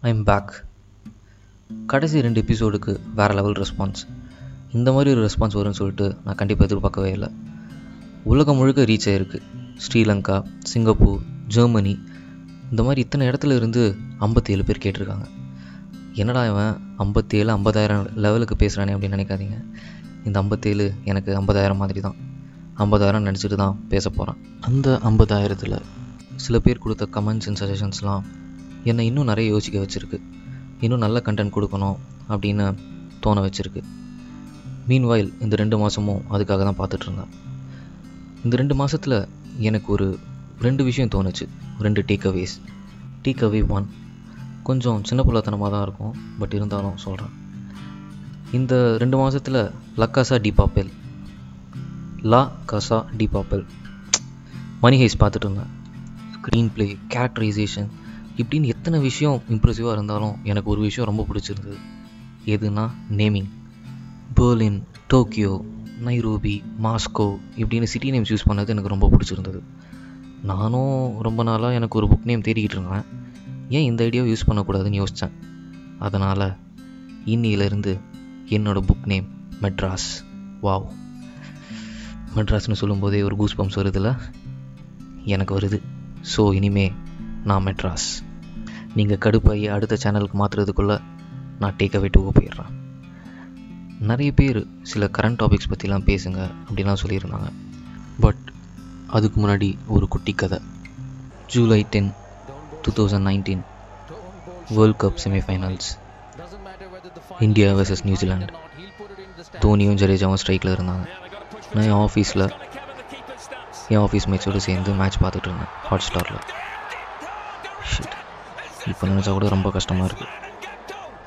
I'm back கடைசி ரெண்டு எபிசோடுக்கு வேறு லெவல் ரெஸ்பான்ஸ் இந்த மாதிரி ஒரு ரெஸ்பான்ஸ் வரும்னு சொல்லிட்டு நான் கண்டிப்பாக எதிர்பார்க்கவே இல்லை. உலகம் முழுக்க ரீச் ஆகிருக்கு ஸ்ரீலங்கா சிங்கப்பூர் ஜெர்மனி. இந்த மாதிரி இத்தனை இடத்துல இருந்து ஐம்பத்தேழு பேர் கேட்டிருக்காங்க. என்னடா இவன் ஐம்பத்தேழு ஐம்பதாயிரம் லெவலுக்கு பேசுகிறானே அப்படின்னு நினைக்காதீங்க. இந்த ஐம்பத்தேழு எனக்கு ஐம்பதாயிரம் மாதிரி தான் ஐம்பதாயிரம் நினச்சிட்டு தான் பேச போகிறேன் அந்த ஐம்பதாயிரத்தில் சில பேர் கொடுத்த கமெண்ட்ஸ் அண்ட் சஜஷன்ஸ்லாம் என்னை இன்னும் நிறைய யோசிக்க வச்சுருக்கு. இன்னும் நல்ல கண்டென்ட் கொடுக்கணும் அப்படின்னு தோண வச்சுருக்கு. மீன்வாயில் இந்த ரெண்டு மாதமும் அதுக்காக தான் பார்த்துட்ருந்தேன் இந்த ரெண்டு மாதத்தில் எனக்கு ஒரு ரெண்டு விஷயம் தோணுச்சு. ரெண்டு takeaways takeaway one கொஞ்சம் சின்ன பிள்ளைத்தனமாக தான் இருக்கும் பட் இருந்தாலும் சொல்கிறேன் இந்த ரெண்டு மாதத்தில் La Casa de Papel La Casa de Papel Money Heist பார்த்துட்டு இருந்தேன். ஸ்க்ரீன் பிளே கேரக்டரைசேஷன் இப்படின்னு எத்தனை விஷயம் இம்ப்ரெசிவாக இருந்தாலும் எனக்கு ஒரு விஷயம் ரொம்ப பிடிச்சிருந்தது. எதுனா naming Berlin Tokyo Nairobi Moscow இப்படின்னு சிட்டி நேம்ஸ் யூஸ் பண்ணது எனக்கு ரொம்ப பிடிச்சிருந்தது. நானும் ரொம்ப நாளாக எனக்கு ஒரு புக் நேம் தேடிக்கிட்டு இருந்தேன். ஏன் இந்த ஐடியாவை யூஸ் பண்ணக்கூடாதுன்னு யோசித்தேன் அதனால் இன்னிலேருந்து என்னோடய புக் நேம் மெட்ராஸ் வாவ் மெட்ராஸ்னு சொல்லும்போதே ஒரு கூஸ் பம்ப்ஸ் வருதுல்ல எனக்கு வருது. ஸோ இனிமே நான் மெட்ராஸ் நீங்கள் கடுப்பாகி அடுத்த சேனலுக்கு மாற்றுறதுக்குள்ளே நான் டேக் அவே டூ போயிடுறேன். நிறைய பேர் சில கரண்ட் டாபிக்ஸ் பற்றிலாம் பேசுங்க அப்படிலாம் சொல்லியிருந்தாங்க. பட் அதுக்கு முன்னாடி ஒரு குட்டி கதை. July ten two thousand nineteen world cup semifinals India versus New Zealand தோனியும் ஜடேஜாவும் ஸ்ட்ரைக்கில் இருந்தாங்க. நான் என் ஆஃபீஸில் என் ஆஃபீஸ் மேட்சோடு சேர்ந்து மேட்ச் பார்த்துட்டு இருந்தேன் ஹாட் ஸ்டாரில் இப்போ நினச்சா கூட ரொம்ப கஷ்டமாக இருக்குது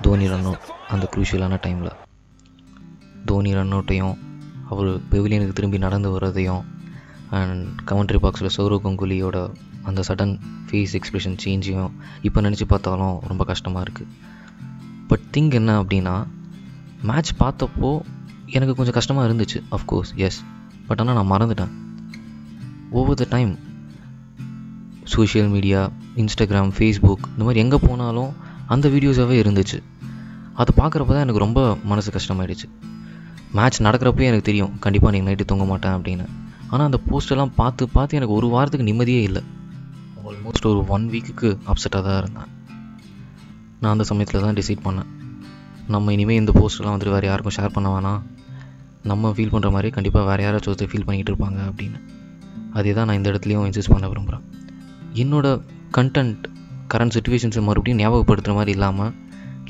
தோனி ரன் அவுட் அந்த க்ரூஷியலான டைமில் தோனி ரன் அவுட்டையும் அவர் பெவிலியனுக்கு திரும்பி நடந்து வர்றதையும் அண்ட் கமெண்ட்ரி பாக்ஸில் சௌரவ் கங்குலியோட அந்த சடன் ஃபேஸ் எக்ஸ்பிரஷன் சேஞ்சையும் இப்போ நினச்சி பார்த்தாலும் ரொம்ப கஷ்டமாக இருக்குது பட் திங்க் என்ன அப்படின்னா மேட்ச் பார்த்தப்போ எனக்கு கொஞ்சம் கஷ்டமாக இருந்துச்சு அஃப்கோர்ஸ் எஸ் பட் ஆனால் நான் மறந்துட்டேன். Over the time social media Instagram Facebook இந்த மாதிரி எங்கே போனாலும் அந்த வீடியோஸாகவே இருந்துச்சு. அதை பார்க்குறப்ப தான் எனக்கு ரொம்ப மனசு கஷ்டமாயிடுச்சு. மேட்ச் நடக்கிறப்பே எனக்கு தெரியும் கண்டிப்பாக நீங்கள் நைட்டு தூங்க மாட்டேன் அப்படின்னு. ஆனால் அந்த போஸ்டெல்லாம் பார்த்து பார்த்து எனக்கு ஒரு வாரத்துக்கு நிம்மதியே இல்லை. ஆல்மோஸ்ட் ஒரு ஒன் வீக்குக்கு அப்செட்டாக தான் இருந்தேன். நான் அந்த சமயத்தில் தான் டிசைட் பண்ணேன். நம்ம இனிமேல் இந்த போஸ்டெல்லாம் வந்துட்டு வேறு யாருக்கும் ஷேர் பண்ண வேணாம். நம்ம ஃபீல் பண்ணுற மாதிரி கண்டிப்பாக வேறு யாராச்சும் ஒருத்தர் ஃபீல் பண்ணிகிட்டு இருப்பாங்க அப்படின்னு. அதே தான் நான் இந்த இடத்துலையும் இன்சிஸ்ட் பண்ண விரும்புகிறேன் என்னோடய கண்டென்ட் கரண்ட் சுச்சுவேஷன்ஸை மறுபடியும் ஞாபகப்படுத்துகிற மாதிரி இல்லாமல்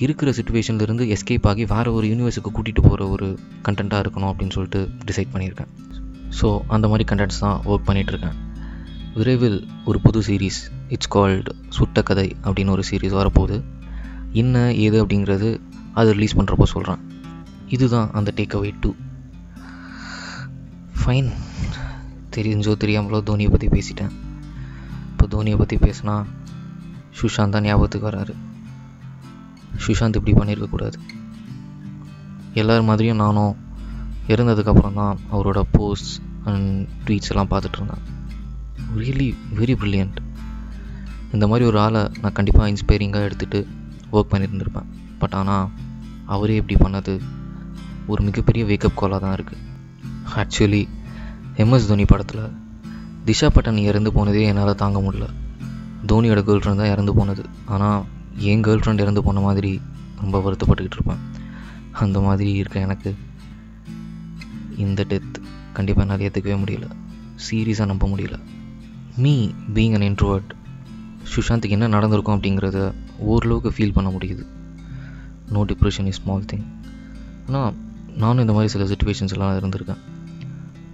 இருக்கிற சுச்சுவேஷன்லேருந்து எஸ்கேப் ஆகி வேறு ஒரு யூனிவர்ஸுக்கு கூட்டிகிட்டு போகிற ஒரு கண்டென்ட்டாக இருக்கணும் அப்படின்னு சொல்லிட்டு டிசைட் பண்ணியிருக்கேன். ஸோ அந்த மாதிரி கண்டென்ட்ஸ் தான் ஒர்க் பண்ணிகிட்ருக்கேன் விரைவில் ஒரு புது சீரீஸ் இட்ஸ் கால்டு சுட்ட கதை அப்படின்னு ஒரு சீரீஸ் வரப்போகுது. என்ன ஏது அப்படிங்கிறது அது ரிலீஸ் பண்ணுறப்போ சொல்கிறேன் இதுதான் அந்த டேக் அவே டூ ஃபைன் தெரிஞ்சோ தெரியாமலோ தோனியை பற்றி பேசிட்டேன். இப்போ தோனியை பற்றி பேசினா சுஷாந்த் தான் ஞாபகத்துக்கு வராரு. சுஷாந்த் இப்படி பண்ணியிருக்கக்கூடாது எல்லார் மாதிரியும் நானும் இறந்ததுக்கப்புறம் தான் அவரோட போஸ்ட் அண்ட் ட்வீட்ஸ் எல்லாம் பார்த்துட்டு இருந்தேன். ரியலி வெரி ப்ரில்லியண்ட் இந்த மாதிரி ஒரு ஆளை நான் கண்டிப்பாக இன்ஸ்பைரிங்காக எடுத்துகிட்டு ஒர்க் பண்ணியிருந்திருப்பேன். பட் ஆனால் அவரே இப்படி பண்ணது ஒரு மிகப்பெரிய வேக்கப் காலாக தான் இருக்குது ஆக்சுவலி எம்எஸ் தோனி படத்தில் திஷா பட்டன் இறந்து போனதே என்னால் தாங்க முடியல. தோனியோட கேர்ள் ஃப்ரெண்ட் தான் இறந்து போனது. ஆனால் என் கேர்ள் ஃப்ரெண்ட் இறந்து போன மாதிரி ரொம்ப வருத்தப்பட்டுக்கிட்டு இருப்பேன். அந்த மாதிரி இருக்க எனக்கு இந்த டெத் கண்டிப்பாக என்னால் ஏற்றுக்கவே முடியல. சீரியஸாக நம்ப முடியல. மீ பீங் அன் இன்ட்ரோவர்ட் சுஷாந்துக்கு என்ன நடந்திருக்கும் அப்படிங்கிறத ஓரளவுக்கு ஃபீல் பண்ண முடியுது. No depression is small thing ஆனால் நானும் இந்த மாதிரி சில சுச்சுவேஷன்ஸ் எல்லாம் இருந்திருக்கேன்.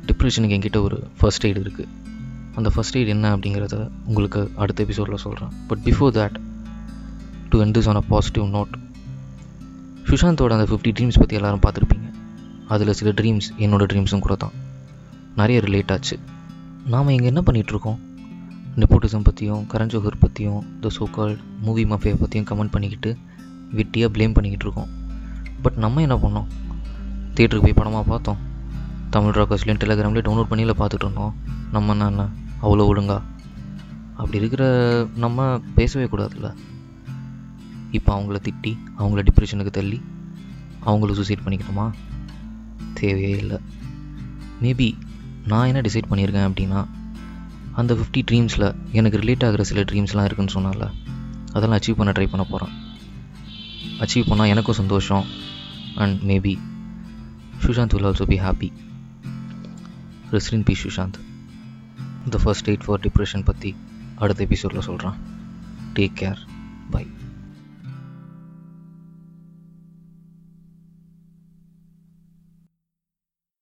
டிப்ரெஷனுக்கு என்கிட்ட ஒரு ஃபஸ்ட் எய்டு இருக்குது அந்த ஃபஸ்ட் எய்ட் என்ன அப்படிங்கிறத உங்களுக்கு அடுத்த எபிசோடில் சொல்கிறேன் but before that to end this on a positive note சுஷாந்தோட அந்த ஃபிஃப்டி ட்ரீம்ஸ் பற்றி எல்லோரும் பார்த்துருப்பீங்க. அதில் சில ட்ரீம்ஸ் என்னோடய ட்ரீம்ஸும் கூட தான் நிறைய ரிலேட் ஆச்சு. நாம் இங்கே என்ன பண்ணிகிட்ருக்கோம் நெப்போட்டிசம் பற்றியும் கரண் ஜோஹர் பற்றியும் the so called movie mafia பற்றியும் கமெண்ட் பண்ணிக்கிட்டு வெட்டியாக ப்ளேம் பண்ணிக்கிட்டு இருக்கோம். பட் நம்ம என்ன பண்ணோம்? தேட்டருக்கு போய் படமாக பார்த்தோம். தமிழ் ராக்கர்ஸ்லேயும் டெலகிராம்லேயும் டவுன்லோட் பண்ணியில் பார்த்துட்டு இருந்தோம். நம்ம என்ன? அவ்வளோ ஒழுங்கா? அப்படி இருக்கிற நம்ம பேசவே கூடாதுல்ல? இப்போ அவங்கள திட்டி அவங்கள டிப்ரெஷனுக்கு தள்ளி அவங்கள சூசைட் பண்ணிக்கணுமா? தேவையே இல்லை. மேபி நான் என்ன டிசைட் பண்ணியிருக்கேன் அப்படின்னா அந்த ஃபிஃப்டி ட்ரீம்ஸில் எனக்கு ரிலேட் ஆகிற சில ட்ரீம்ஸ்லாம் இருக்குன்னு சொன்னால அதெல்லாம் அச்சீவ் பண்ண ட்ரை பண்ண போகிறேன் அச்சீவ் பண்ணால் எனக்கும் சந்தோஷம். And maybe Sushant will also be happy rest in peace Sushant இந்த ஃபர்ஸ்ட் எய்ட் ஃபார் டிப்ரெஷன் பற்றி அடுத்த எபிசோடில் சொல்கிறேன் டேக் கேர் பை